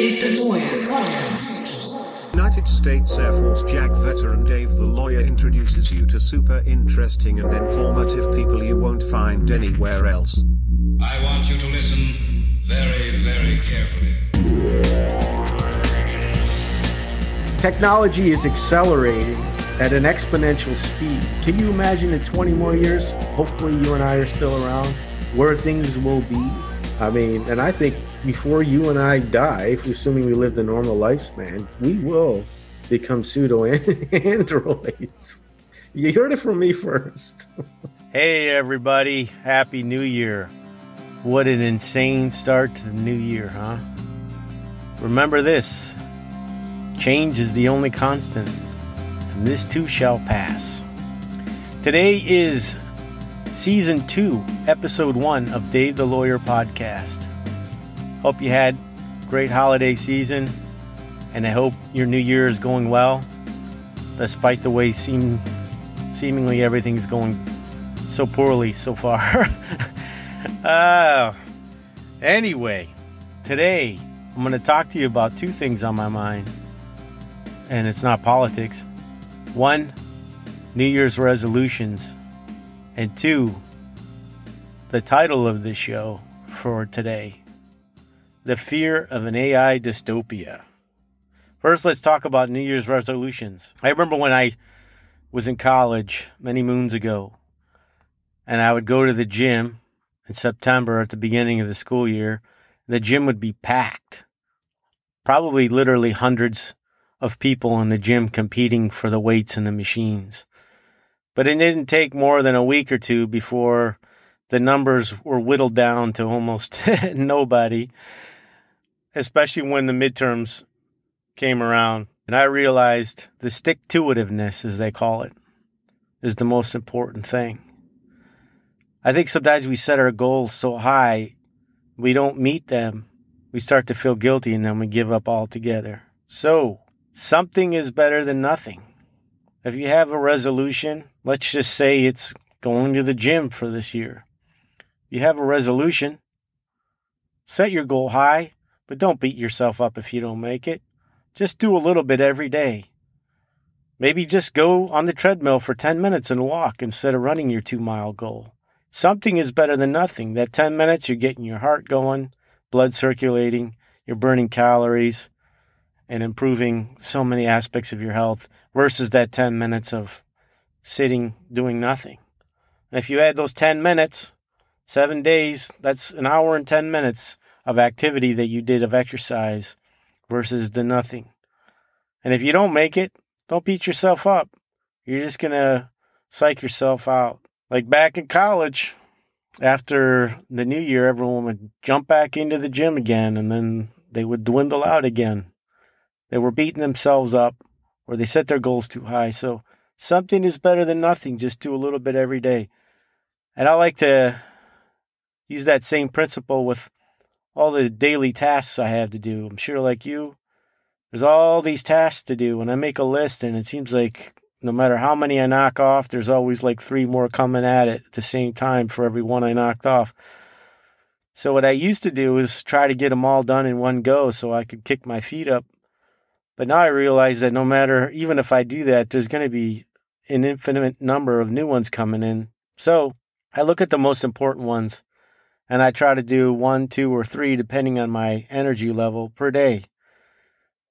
Dave the Lawyer Podcast. United States Air Force JAG veteran Dave the Lawyer introduces you to super interesting and informative people you won't find anywhere else. I want you to listen very, very carefully. Technology is accelerating at an exponential speed. Can you imagine in 20 more years, hopefully you and I are still around, where things will be? I mean, and I think before you and I die, if assuming we live the normal lifespan, we will become pseudo androids. You heard it from me first. Hey, everybody. Happy New Year. What an insane start to the new year, huh? Remember this change is the only constant, and this too shall pass. Today is season two, episode one of Dave the Lawyer podcast. Hope you had great holiday season, and I hope your new year is going well, despite the way seem seemingly everything's going so poorly so far. uh, anyway, today I'm going to talk to you about two things on my mind, and it's not politics. One, New Year's resolutions, and two, the title of this show for today The Fear of an AI Dystopia. First, let's talk about New Year's resolutions. I remember when I was in college many moons ago, and I would go to the gym in September at the beginning of the school year. The gym would be packed, probably literally hundreds of people in the gym competing for the weights and the machines. But it didn't take more than a week or two before the numbers were whittled down to almost nobody, especially when the midterms came around. And I realized the stick to itiveness, as they call it, is the most important thing. I think sometimes we set our goals so high, we don't meet them. We start to feel guilty and then we give up altogether. So, something is better than nothing. If you have a resolution, let's just say it's going to the gym for this year. You have a resolution, set your goal high, but don't beat yourself up if you don't make it. Just do a little bit every day. Maybe just go on the treadmill for 10 minutes and walk instead of running your two mile goal. Something is better than nothing. That 10 minutes, you're getting your heart going, blood circulating, you're burning calories, and improving so many aspects of your health versus that 10 minutes of sitting doing nothing. And if you add those 10 minutes, seven days, that's an hour and 10 minutes of activity that you did of exercise versus the nothing. And if you don't make it, don't beat yourself up. You're just going to psych yourself out. Like back in college, after the new year, everyone would jump back into the gym again and then they would dwindle out again. They were beating themselves up or they set their goals too high. So something is better than nothing. Just do a little bit every day. And I like to use that same principle with all the daily tasks I have to do. I'm sure, like you, there's all these tasks to do. And I make a list, and it seems like no matter how many I knock off, there's always like three more coming at it at the same time for every one I knocked off. So, what I used to do is try to get them all done in one go so I could kick my feet up. But now I realize that no matter, even if I do that, there's going to be an infinite number of new ones coming in. So, I look at the most important ones and I try to do one, two, or three, depending on my energy level per day.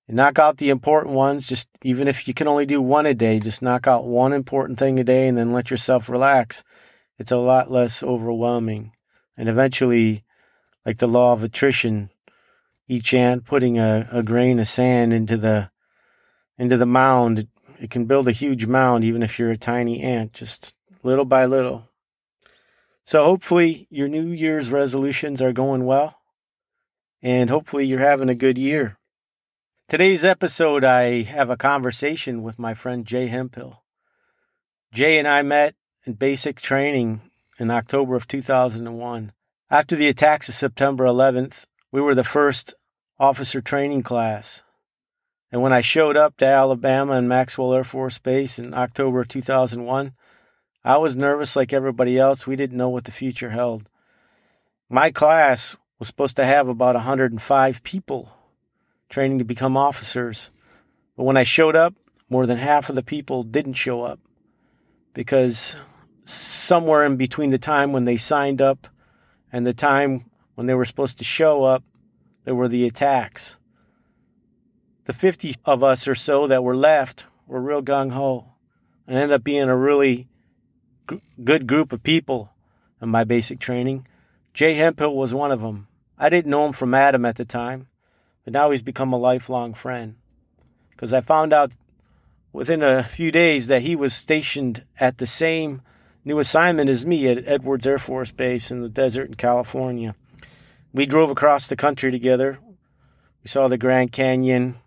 Knock out the important ones, just even if you can only do one a day, just knock out one important thing a day and then let yourself relax. It's a lot less overwhelming. And eventually, like the law of attrition, each ant putting a, a grain of sand into the into the mound, it can build a huge mound even if you're a tiny ant, just little by little. So hopefully your New Year's resolutions are going well, and hopefully you're having a good year. Today's episode, I have a conversation with my friend Jay Hemphill. Jay and I met in basic training in October of 2001. After the attacks of September 11th, we were the first officer training class. And when I showed up to Alabama and Maxwell Air Force Base in October of 2001, I was nervous like everybody else. We didn't know what the future held. My class was supposed to have about 105 people training to become officers. But when I showed up, more than half of the people didn't show up because somewhere in between the time when they signed up and the time when they were supposed to show up, there were the attacks. The 50 of us or so that were left were real gung ho and ended up being a really good group of people in my basic training. Jay Hemphill was one of them. I didn't know him from Adam at the time, but now he's become a lifelong friend. Because I found out within a few days that he was stationed at the same new assignment as me at Edwards Air Force Base in the desert in California. We drove across the country together. We saw the Grand Canyon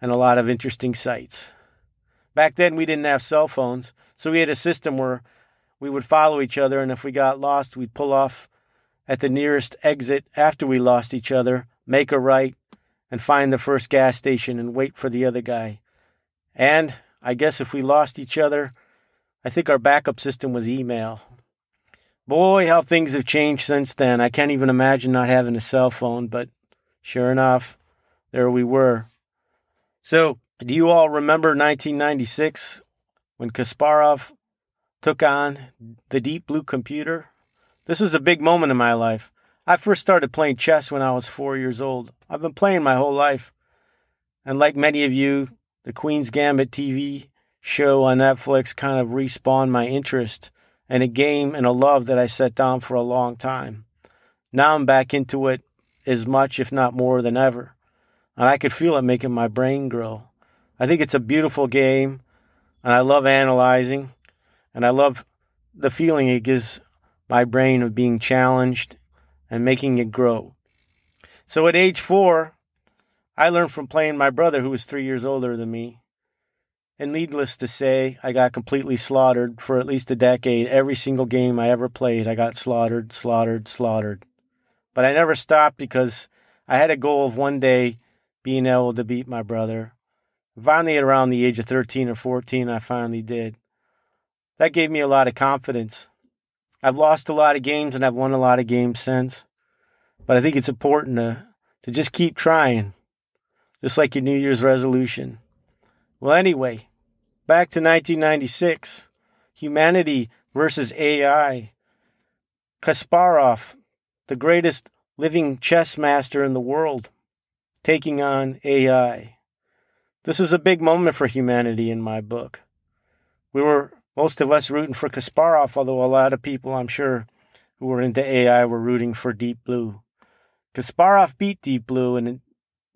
and a lot of interesting sights. Back then, we didn't have cell phones, so we had a system where we would follow each other, and if we got lost, we'd pull off at the nearest exit after we lost each other, make a right, and find the first gas station and wait for the other guy. And I guess if we lost each other, I think our backup system was email. Boy, how things have changed since then. I can't even imagine not having a cell phone, but sure enough, there we were. So, do you all remember 1996 when Kasparov took on the Deep Blue computer? This was a big moment in my life. I first started playing chess when I was four years old. I've been playing my whole life. And like many of you, the Queen's Gambit TV show on Netflix kind of respawned my interest in a game and a love that I set down for a long time. Now I'm back into it as much, if not more, than ever. And I could feel it making my brain grow. I think it's a beautiful game, and I love analyzing, and I love the feeling it gives my brain of being challenged and making it grow. So at age four, I learned from playing my brother, who was three years older than me. And needless to say, I got completely slaughtered for at least a decade. Every single game I ever played, I got slaughtered, slaughtered, slaughtered. But I never stopped because I had a goal of one day being able to beat my brother. Finally, around the age of 13 or 14, I finally did. That gave me a lot of confidence. I've lost a lot of games and I've won a lot of games since. But I think it's important to, to just keep trying just like your New Year's resolution. Well, anyway, back to 1996 humanity versus AI. Kasparov, the greatest living chess master in the world, taking on AI. This is a big moment for humanity in my book. We were, most of us, rooting for Kasparov, although a lot of people, I'm sure, who were into AI were rooting for Deep Blue. Kasparov beat Deep Blue, and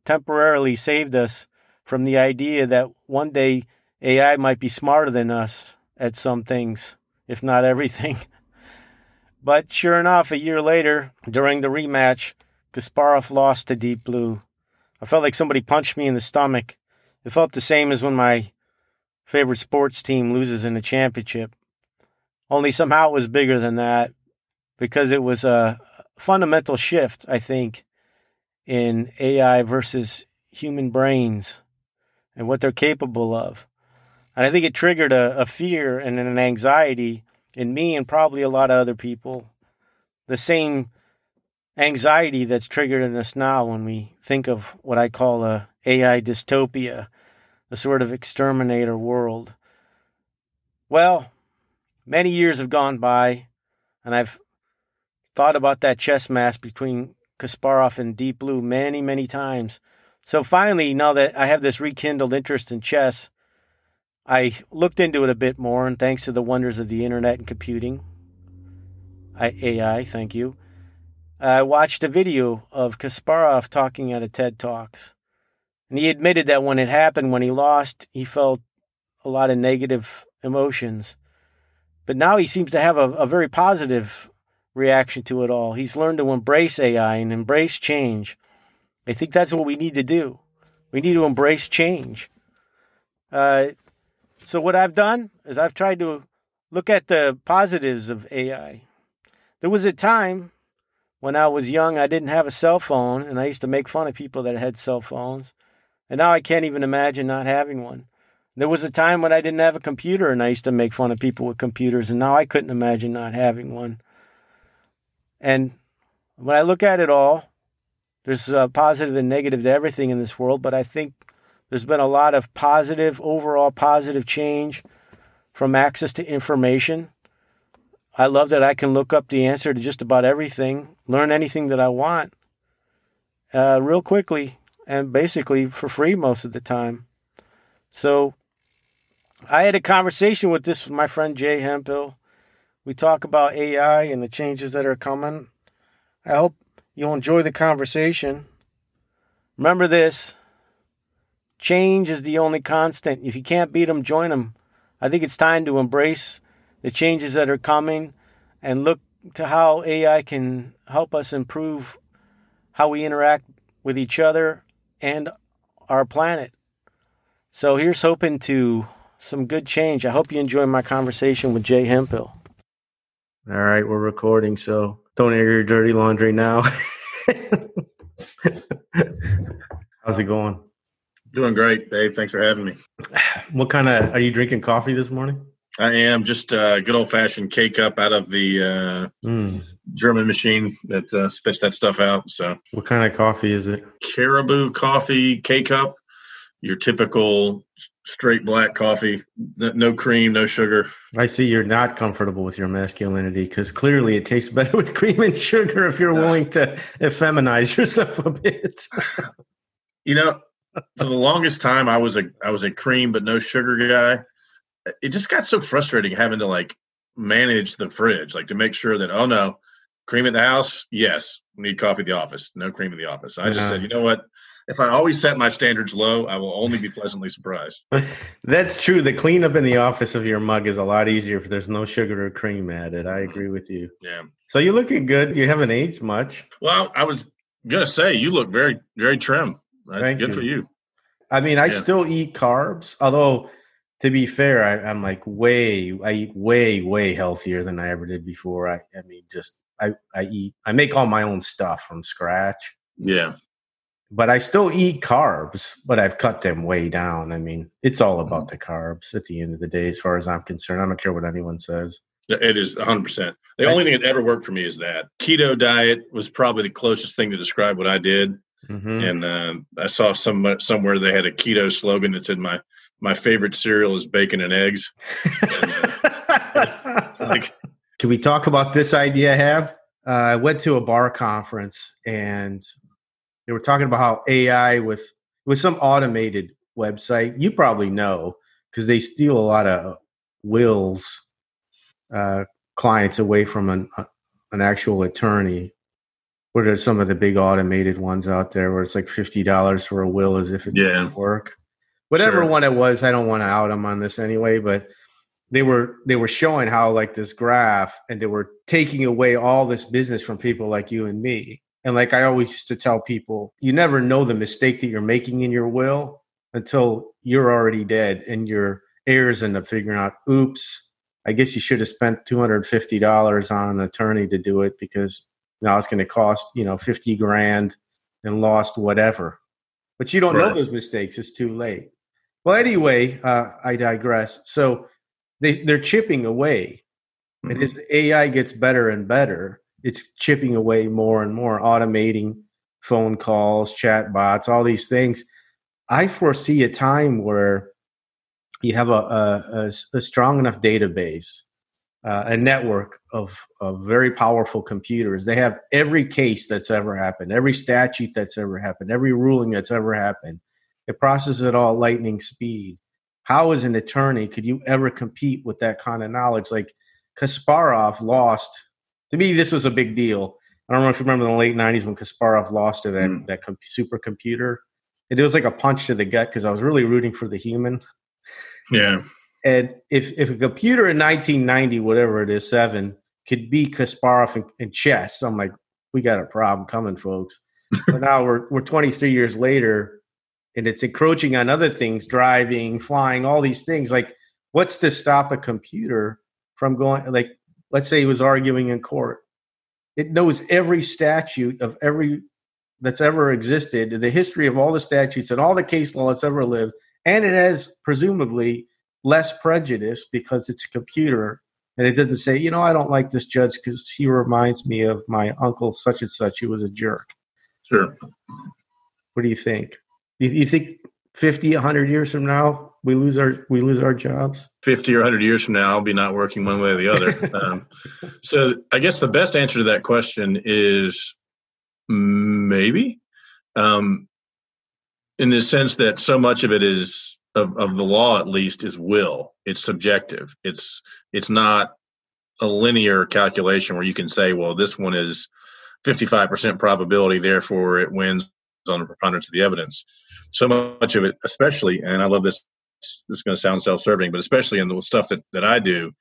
temporarily saved us from the idea that one day AI might be smarter than us at some things, if not everything. but sure enough, a year later, during the rematch, Kasparov lost to Deep Blue. I felt like somebody punched me in the stomach. It felt the same as when my favorite sports team loses in a championship. Only somehow it was bigger than that because it was a fundamental shift, I think, in AI versus human brains and what they're capable of. And I think it triggered a, a, fear and an anxiety in me and probably a lot of other people. The same anxiety that's triggered in us now when we think of what I call a AI dystopia, a sort of exterminator world. Well, many years have gone by, and I've thought about that chess match between Kasparov and Deep Blue many, many times. So finally, now that I have this rekindled interest in chess, I looked into it a bit more, and thanks to the wonders of the internet and computing, I, AI, thank you, I watched a video of Kasparov talking at a TED Talks. And he admitted that when it happened, when he lost, he felt a lot of negative emotions. But now he seems to have a, a very positive reaction to it all. He's learned to embrace AI and embrace change. I think that's what we need to do. We need to embrace change. Uh, so, what I've done is I've tried to look at the positives of AI. There was a time when I was young, I didn't have a cell phone, and I used to make fun of people that had cell phones. And now I can't even imagine not having one. There was a time when I didn't have a computer, and I used to make fun of people with computers, and now I couldn't imagine not having one. And when I look at it all, there's a positive and negative to everything in this world, but I think there's been a lot of positive, overall positive change from access to information. I love that I can look up the answer to just about everything, learn anything that I want uh, real quickly, and basically for free most of the time. So I had a conversation with this my friend Jay Hemphill. We talk about AI and the changes that are coming. I hope you'll enjoy the conversation. Remember this change is the only constant. If you can't beat them, join them. I think it's time to embrace the changes that are coming and look to how AI can help us improve how we interact with each other and our planet. So here's hoping to some good change. I hope you enjoy my conversation with Jay Hemphill. All right, we're recording, so don't air your dirty laundry now. How's it going? Doing great, Dave. Thanks for having me. What kind of are you drinking coffee this morning? I am just a good old fashioned K cup out of the uh, Mm. German machine that uh, spits that stuff out. So What kind of coffee is it? Caribou coffee K cup, your typical straight black coffee, no cream, no sugar. I see you're not comfortable with your masculinity because clearly it tastes better with cream and sugar if you're willing to effeminize yourself a bit. You know, for the longest time, I was a I was a cream but no sugar guy. It just got so frustrating having to like manage the fridge, like to make sure that oh no, cream at the house, yes, we need coffee at the office, no cream in the office. I just said, you know what? If I always set my standards low, I will only be pleasantly surprised. That's true. The cleanup in the office of your mug is a lot easier if there's no sugar or cream added. I agree with you. Yeah. So you're looking good. You haven't aged much. Well, I was gonna say you look very very trim. Uh, Thank Good you. for you. I mean, I Yeah. still eat carbs, although to be fair, I, I'm like way, I eat way, way healthier than I ever did before. I, I mean, just I, I eat, I make all my own stuff from scratch, Yeah. but I still eat carbs, but I've cut them way down. I mean, it's all about the carbs at the end of the day, as far as I'm concerned. I don't care what anyone says. It is 100%. The I- only thing that ever worked for me is that keto diet was probably the closest thing to describe what I did. hmm And uh, I saw some somewhere they had a keto slogan that said my my favorite cereal is bacon and eggs. It's like, Can we talk about this idea I have? Uh, I went to a bar conference and they were talking about how AI with with some automated website. You probably know because they steal a lot of wills uh, clients away from an uh, an actual attorney. What are some of the big automated ones out there where it's like fifty dollars for a will as if it's Yeah. gonna work? Whatever Sure. one it was, I don't want to out them on this anyway, but they were they were showing how like this graph and they were taking away all this business from people like you and me. And like i always used to tell people you never know the mistake that you're making in your will until you're already dead and your heirs end up figuring out oops i guess you should have spent $250 on an attorney to do it because now it's going to cost you know 50 grand and lost whatever but you don't know those mistakes it's too late well anyway uh, i digress. So they they're chipping away. And as ai gets better and better it's chipping away more and more automating phone calls chat bots all these things. I foresee a time where you have a strong enough database uh, a network of, of very powerful computers. They have every case that's ever happened every statute that's ever happened every ruling that's ever happened it processes it all lightning speed. How as an attorney could you ever compete with that kind of knowledge? Like kasparov lost to me this was a big deal. I don't know if you remember in the late 90s when kasparov lost to that, Mm. that com- supercomputer. It was like a punch to the gut because i was really rooting for the human. Yeah. and if, if a computer in 1990 whatever it is seven could beat kasparov in, in chess i'm like we got a problem coming folks. But now we're, we're 23 years later and it's encroaching on other things driving flying all these things like what's to stop a computer from going like let's say he was arguing in court it knows every statute of every that's ever existed the history of all the statutes and all the case law that's ever lived and it has presumably less prejudice because it's a computer and it doesn't say you know i don't like this judge because he reminds me of my uncle such and such who was a jerk Sure. What do you think? You, you think 50, 100 years from now we lose our we lose our jobs? 50 or 100 years from now, I'll be not working one way or the other. um, so I guess the best answer to that question is maybe, um, in the sense that so much of it is of, of the law, at least, is will. It's subjective. It's it's not a linear calculation where you can say, well, this one is 55% probability, therefore it wins on a preponderance of the evidence. So much of it, especially, and I love this. This is going to sound self-serving, but especially in the stuff that that I do,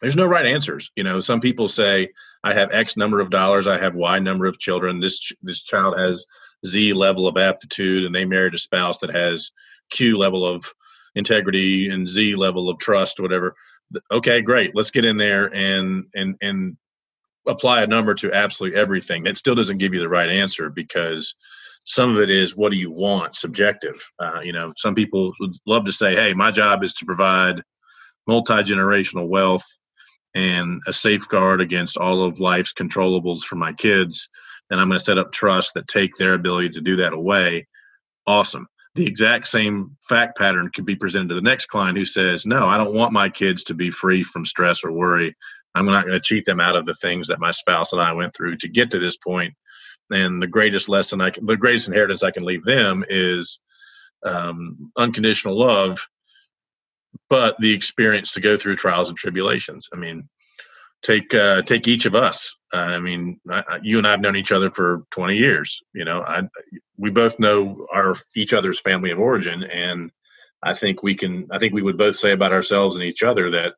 there's no right answers. You know, some people say I have X number of dollars, I have Y number of children. This this child has Z level of aptitude, and they married a spouse that has Q level of integrity and Z level of trust, whatever. Okay, great. Let's get in there and and and apply a number to absolutely everything. That still doesn't give you the right answer because some of it is what do you want, subjective. Uh, you know, some people would love to say, "Hey, my job is to provide multi generational wealth and a safeguard against all of life's controllables for my kids." And I'm going to set up trusts that take their ability to do that away. Awesome the exact same fact pattern could be presented to the next client who says, No, I don't want my kids to be free from stress or worry. I'm not going to cheat them out of the things that my spouse and I went through to get to this point. And the greatest lesson I can, the greatest inheritance I can leave them is um, unconditional love, but the experience to go through trials and tribulations. I mean, take uh, take each of us. Uh, I mean, I, you and I have known each other for 20 years. You know, I, we both know our each other's family of origin, and I think we can. I think we would both say about ourselves and each other that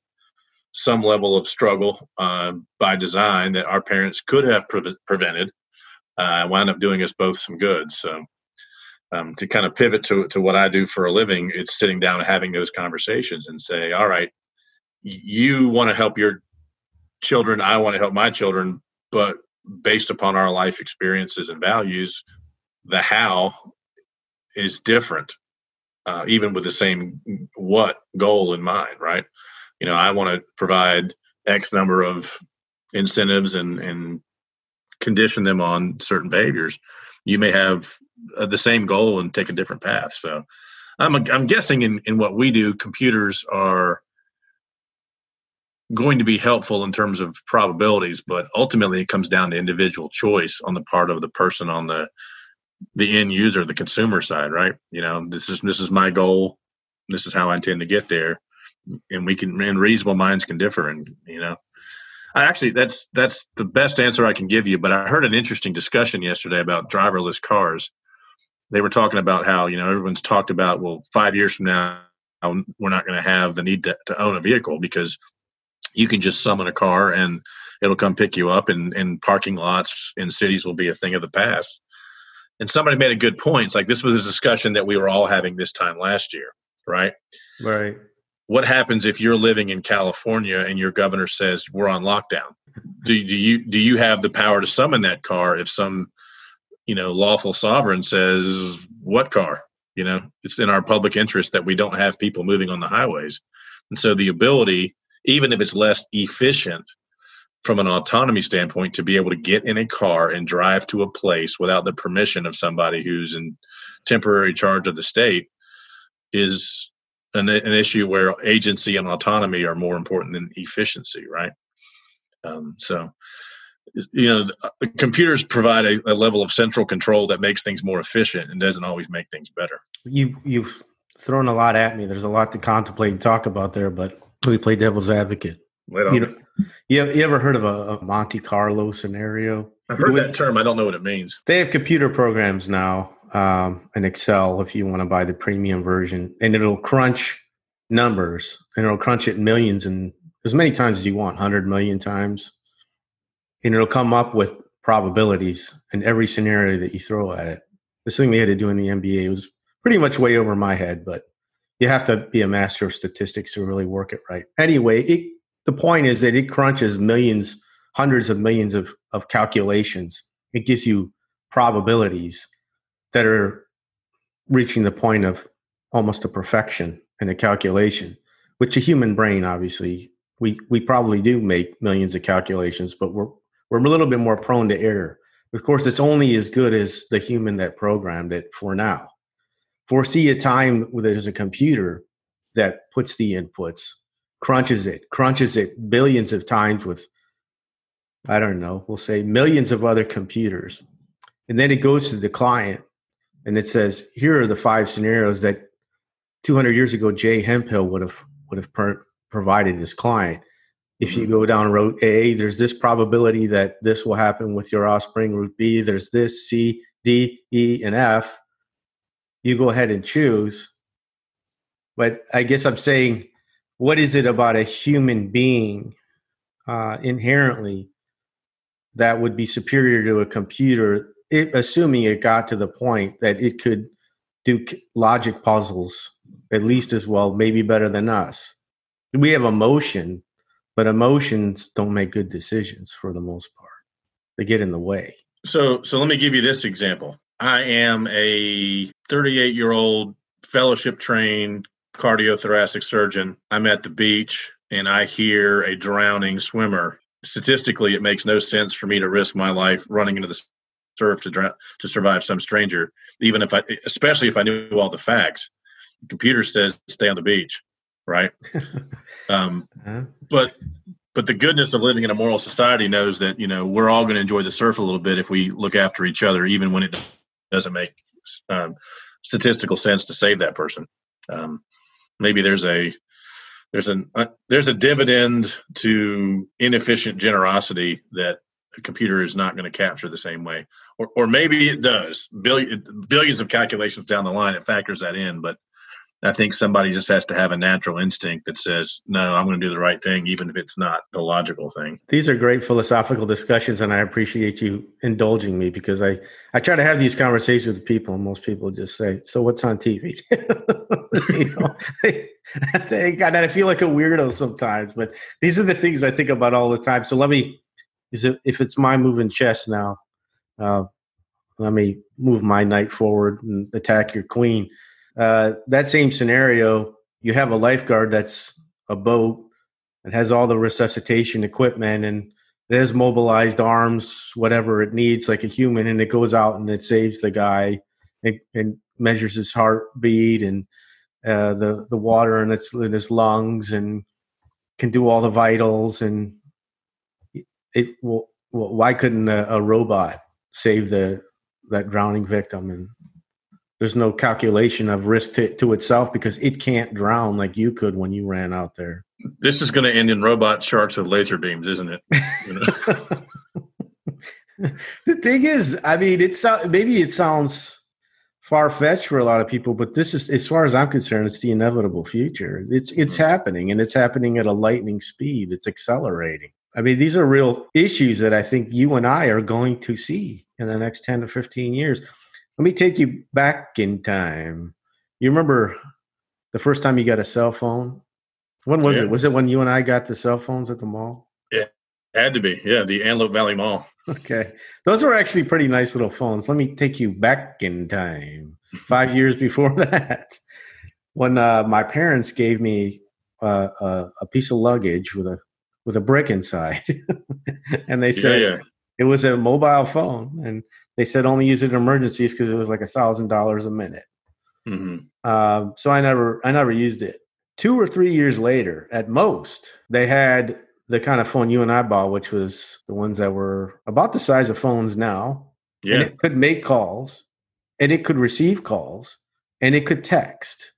some level of struggle uh, by design that our parents could have pre- prevented uh, wound up doing us both some good. So. Um, to kind of pivot to, to what I do for a living, it's sitting down and having those conversations and say, all right, you want to help your children i want to help my children but based upon our life experiences and values the how is different uh, even with the same what goal in mind right you know i want to provide x number of incentives and and condition them on certain behaviors you may have uh, the same goal and take a different path so i'm, I'm guessing in, in what we do computers are going to be helpful in terms of probabilities, but ultimately it comes down to individual choice on the part of the person on the the end user, the consumer side, right? You know, this is this is my goal. This is how I intend to get there, and we can and reasonable minds can differ. And you know, I actually that's that's the best answer I can give you. But I heard an interesting discussion yesterday about driverless cars. They were talking about how you know everyone's talked about well, five years from now we're not going to have the need to, to own a vehicle because you can just summon a car and it'll come pick you up and, and parking lots in cities will be a thing of the past and somebody made a good point it's like this was a discussion that we were all having this time last year right right what happens if you're living in california and your governor says we're on lockdown do, do you do you have the power to summon that car if some you know lawful sovereign says what car? You know it's in our public interest that we don't have people moving on the highways. And so the ability even if it's less efficient from an autonomy standpoint to be able to get in a car and drive to a place without the permission of somebody who's in temporary charge of the state is an, an issue where agency and autonomy are more important than efficiency right um, so you know the computers provide a, a, level of central control that makes things more efficient and doesn't always make things better you you've thrown a lot at me there's a lot to contemplate and talk about there but we play devil's advocate. You know, you, have, you ever heard of a, a Monte Carlo scenario? I've heard that term. I don't know what it means. They have computer programs now um, in Excel if you want to buy the premium version, and it'll crunch numbers and it'll crunch it millions and as many times as you want, 100 million times. And it'll come up with probabilities in every scenario that you throw at it. This thing they had to do in the MBA was pretty much way over my head, but you have to be a master of statistics to really work it right. Anyway, it, the point is that it crunches millions, hundreds of millions of, of calculations. It gives you probabilities that are reaching the point of almost a perfection in a calculation, which a human brain, obviously, we, we probably do make millions of calculations, but we're, we're a little bit more prone to error. Of course, it's only as good as the human that programmed it for now. Foresee a time where there's a computer that puts the inputs, crunches it, crunches it billions of times with, I don't know, we'll say millions of other computers. And then it goes to the client and it says, here are the five scenarios that 200 years ago Jay Hemphill would have would have per- provided his client. If you go down route A, there's this probability that this will happen with your offspring. Route B, there's this C, D, E, and F. You go ahead and choose. But I guess I'm saying, what is it about a human being uh, inherently that would be superior to a computer, it, assuming it got to the point that it could do logic puzzles at least as well, maybe better than us? We have emotion, but emotions don't make good decisions for the most part. They get in the way. So, so let me give you this example. I am a 38 year old fellowship trained cardiothoracic surgeon. I'm at the beach and I hear a drowning swimmer. Statistically, it makes no sense for me to risk my life running into the surf to drown, to survive some stranger, even if I, especially if I knew all the facts. The computer says stay on the beach, right? um, Huh? but but the goodness of living in a moral society knows that you know we're all going to enjoy the surf a little bit if we look after each other, even when it doesn't make um, statistical sense to save that person. Um, maybe there's a there's an uh, there's a dividend to inefficient generosity that computer is not going to capture the same way, or or maybe it does. Billion, billions of calculations down the line, it factors that in, but I think somebody just has to have a natural instinct that says, "No, I'm going to do the right thing, even if it's not the logical thing." These are great philosophical discussions, and I appreciate you indulging me because I, I try to have these conversations with people, and most people just say, "So what's on TV?" know, they, they, and I feel like a weirdo sometimes, but these are the things I think about all the time. So let me, is it, if it's my moving chess now, uh, let me move my knight forward and attack your queen. Uh, that same scenario, you have a lifeguard that's a boat it has all the resuscitation equipment and it has mobilized arms, whatever it needs, like a human, and it goes out and it saves the guy and, and measures his heartbeat and uh, the the water in its in his lungs and can do all the vitals and it. Well, why couldn't a, a robot save the that drowning victim and there's no calculation of risk to, to itself because it can't drown like you could when you ran out there. This is going to end in robot sharks with laser beams, isn't it? You know? the thing is, I mean, it's maybe it sounds far fetched for a lot of people, but this is, as far as I'm concerned, it's the inevitable future. It's it's mm-hmm. happening, and it's happening at a lightning speed. It's accelerating. I mean, these are real issues that I think you and I are going to see in the next ten to fifteen years. Let me take you back in time. You remember the first time you got a cell phone? When was Yeah. it? Was it when you and I got the cell phones at the mall? Yeah, had to be, yeah. The Antelope Valley Mall. Okay. Those were actually pretty nice little phones. Let me take you back in time, five years before that, when uh, my parents gave me uh, a, a piece of luggage with a with a brick inside, and they said yeah. it was a mobile phone, and they said only use it in emergencies because it was like a thousand dollars a minute. hmm Um, so I never I never used it. Two or three years later, at most, they had the kind of phone you and I bought, which was the ones that were about the size of phones now, and it could make calls, and it could receive calls, and it could text.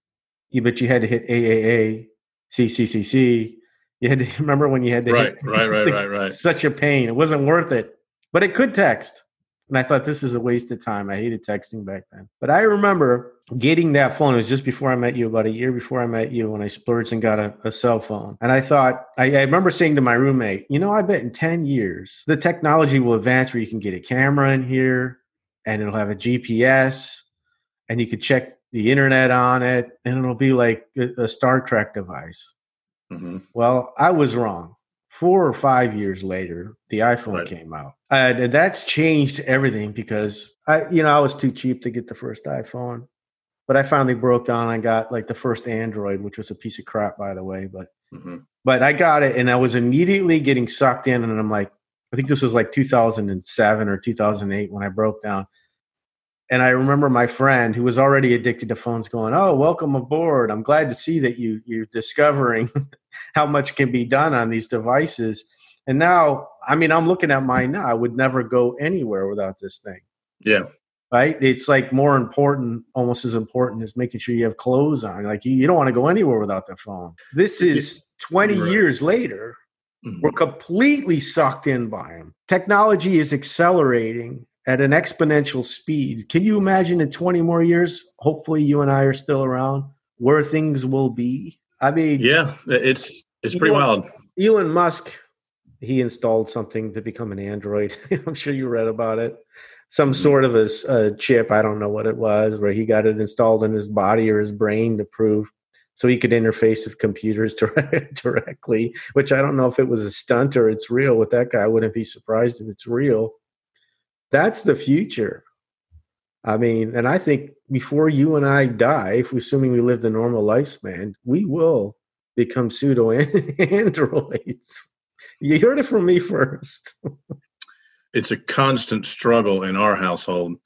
But you had to hit AAA, CCCC. You had to remember when you had to Right, hit, right, right, right, right. Such a pain. It wasn't worth it, but it could text. And I thought this is a waste of time. I hated texting back then. But I remember getting that phone. It was just before I met you, about a year before I met you, when I splurged and got a, a cell phone. And I thought, I, I remember saying to my roommate, you know, I bet in 10 years, the technology will advance where you can get a camera in here and it'll have a GPS and you could check the internet on it and it'll be like a, a Star Trek device. Hmm Well, I was wrong. Four or five years later, the iPhone Right. came out, and that's changed everything because I, you know, I was too cheap to get the first iPhone, but I finally broke down. and got like the first Android, which was a piece of crap, by the way. But hmm but I got it, and I was immediately getting sucked in, and I'm like, I think this was like 2007 or 2008 when I broke down. And I remember my friend who was already addicted to phones going, "Oh, welcome aboard. I'm glad to see that you you're discovering how much can be done on these devices." And now, I mean, I'm looking at mine now. I would never go anywhere without this thing. Yeah. Right? It's like more important, almost as important as making sure you have clothes on. Like you, you don't want to go anywhere without the phone. This is 20 Right. years later. Mhm. We're completely sucked in by them. Technology is accelerating at an exponential speed. Can you imagine in 20 more years, hopefully you and I are still around, where things will be? I mean, Yeah. It's it's pretty wild. Elon Musk, he installed something to become an android. I'm sure you read about it. Some Mhm. sort of a chip, I don't know what it was, where he got it installed in his body or his brain to prove so he could interface with computers direct, directly, which I don't know if it was a stunt or it's real with that guy. I wouldn't be surprised if it's real. That's the future. I mean, and I think before you and I die, if we assuming we live the normal lifespan, we will become pseudo androids. You heard it from me first. it's a constant struggle in our household.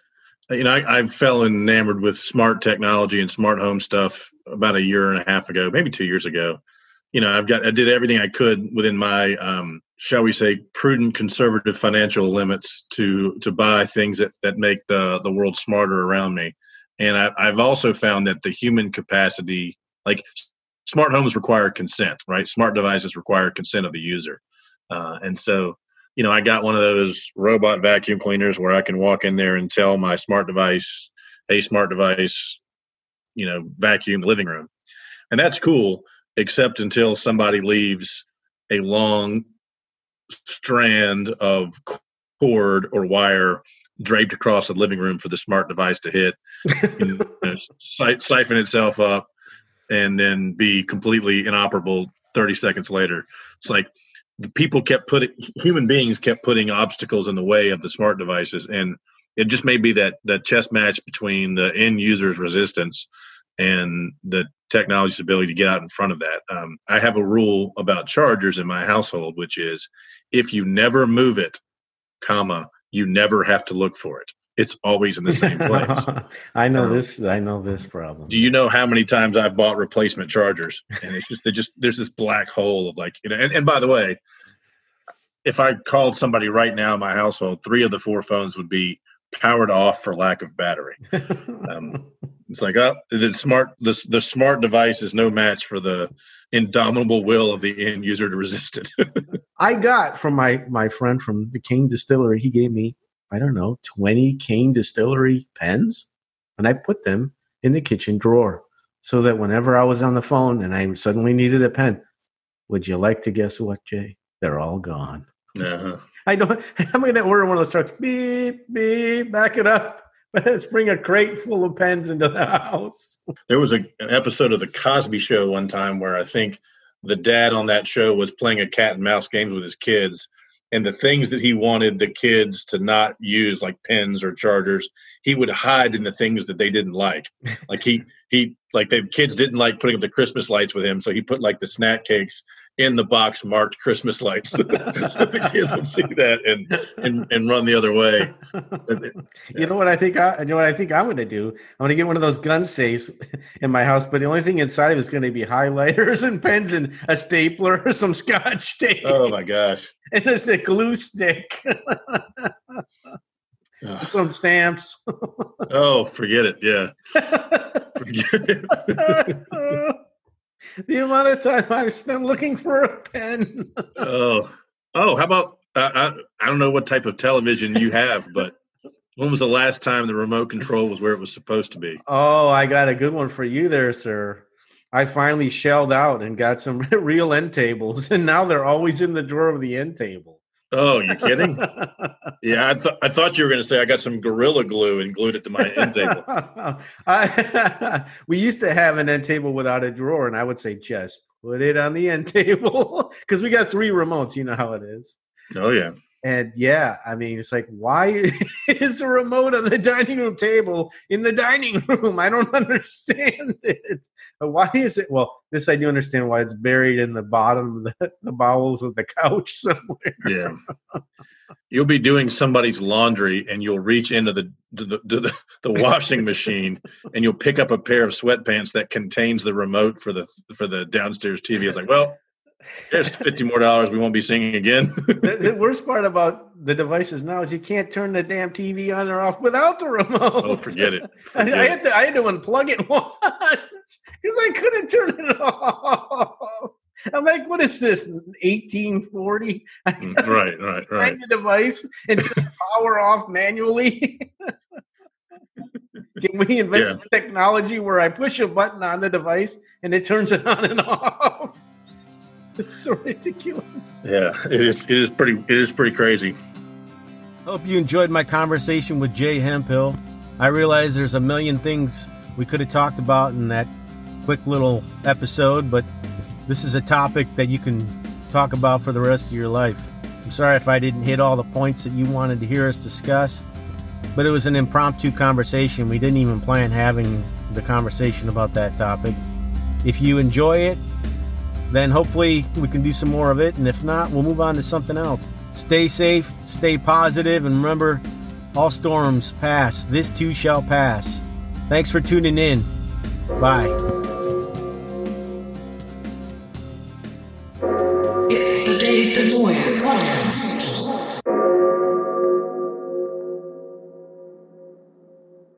You know, I, I fell enamored with smart technology and smart home stuff about a year and a half ago, maybe two years ago. You know, I've got I did everything I could within my, um, shall we say, prudent, conservative financial limits to to buy things that that make the the world smarter around me. And I, I've also found that the human capacity, like smart homes, require consent, right? Smart devices require consent of the user, uh, and so you know, I got one of those robot vacuum cleaners where I can walk in there and tell my smart device, hey, smart device, you know, vacuum the living room. And that's cool, except until somebody leaves a long strand of cord or wire draped across the living room for the smart device to hit, you know, si- siphon itself up, and then be completely inoperable 30 seconds later. It's like, the people kept putting human beings kept putting obstacles in the way of the smart devices and it just may be that that chess match between the end user's resistance and the technology's ability to get out in front of that um, i have a rule about chargers in my household which is if you never move it comma you never have to look for it it's always in the same place I know Um, this. I know this problem. do you know how many times I've bought replacement chargers? And it's just they just there's this black hole of like you know. And, and by the way, if I called somebody right now in my household, three of the four phones would be powered off for lack of battery. um, It's like oh, the smart the the smart device is no match for the indomitable will of the end user to resist it. I got from my my friend from the King Distillery. He gave me I don't know twenty King Distillery pens, and I put them in the kitchen drawer so that whenever I was on the phone and I suddenly needed a pen, would you like to guess what, Jay? They're all gone. uh-huh. I don't. I'm going to order one of those trucks. Beep beep. Back it up. Let's bring a crate full of pens into the house. There was a, an episode of the Cosby Show one time where I think the dad on that show was playing a cat and mouse games with his kids, and the things that he wanted the kids to not use, like pens or chargers, he would hide in the things that they didn't like. Like he he like the kids didn't like putting up the Christmas lights with him, so he put like the snack cakes in the box marked Christmas lights, so the kids would see that and and and run the other way. You know what I think? I, you know what I think I'm going to do. I'm going to get one of those gun safes in my house, but the only thing inside of it is going to be highlighters and pens and a stapler, or some scotch tape, Oh my gosh. and just a glue stick, some stamps. Oh, forget it. Yeah. Forget it. The amount of time I've spent looking for a pen. oh, oh, how about uh, I, I don't know what type of television you have, but when was the last time the remote control was where it was supposed to be? Oh, I got a good one for you there, sir. I finally shelled out and got some real end tables, and now they're always in the drawer of the end table. Oh, you're kidding? yeah, I thought I thought you were going to say I got some gorilla glue and glued it to my end table. I, we used to have an end table without a drawer, and I would say just put it on the end table because we got three remotes. You know how it is. Oh yeah, And yeah, I mean, it's like, why is the remote on the dining room table in the dining room? I don't understand it. Why is it? Well, this I do understand why it's buried in the bottom of the, the bowels of the couch somewhere. Yeah. You'll be doing somebody's laundry and you'll reach into the to the, to the the washing machine and you'll pick up a pair of sweatpants that contains the remote for the for the downstairs TV. It's like, well, there's fifty more dollars we won't be singing again. the, the worst part about the devices now is you can't turn the damn TV on or off without the remote. oh, forget it. I, Forget I it. had to I had to unplug it once because I couldn't turn it off. I'm like, what is this? 1840? I Mm, right, right, right. the device and power off manually. Can we invent Yeah. some technology where I push a button on the device and it turns it on and off? It's so ridiculous. Yeah, it is. It is pretty. It is pretty crazy. Hope you enjoyed my conversation with Jay Hemphill. I realize there's a million things we could have talked about in that quick little episode, but this is a topic that you can talk about for the rest of your life. I'm sorry if I didn't hit all the points that you wanted to hear us discuss, but it was an impromptu conversation. We didn't even plan having the conversation about that topic. If you enjoy it, then hopefully we can do some more of it, and if not, we'll move on to something else. Stay safe, stay positive, and remember all storms pass. This too shall pass. Thanks for tuning in. Bye.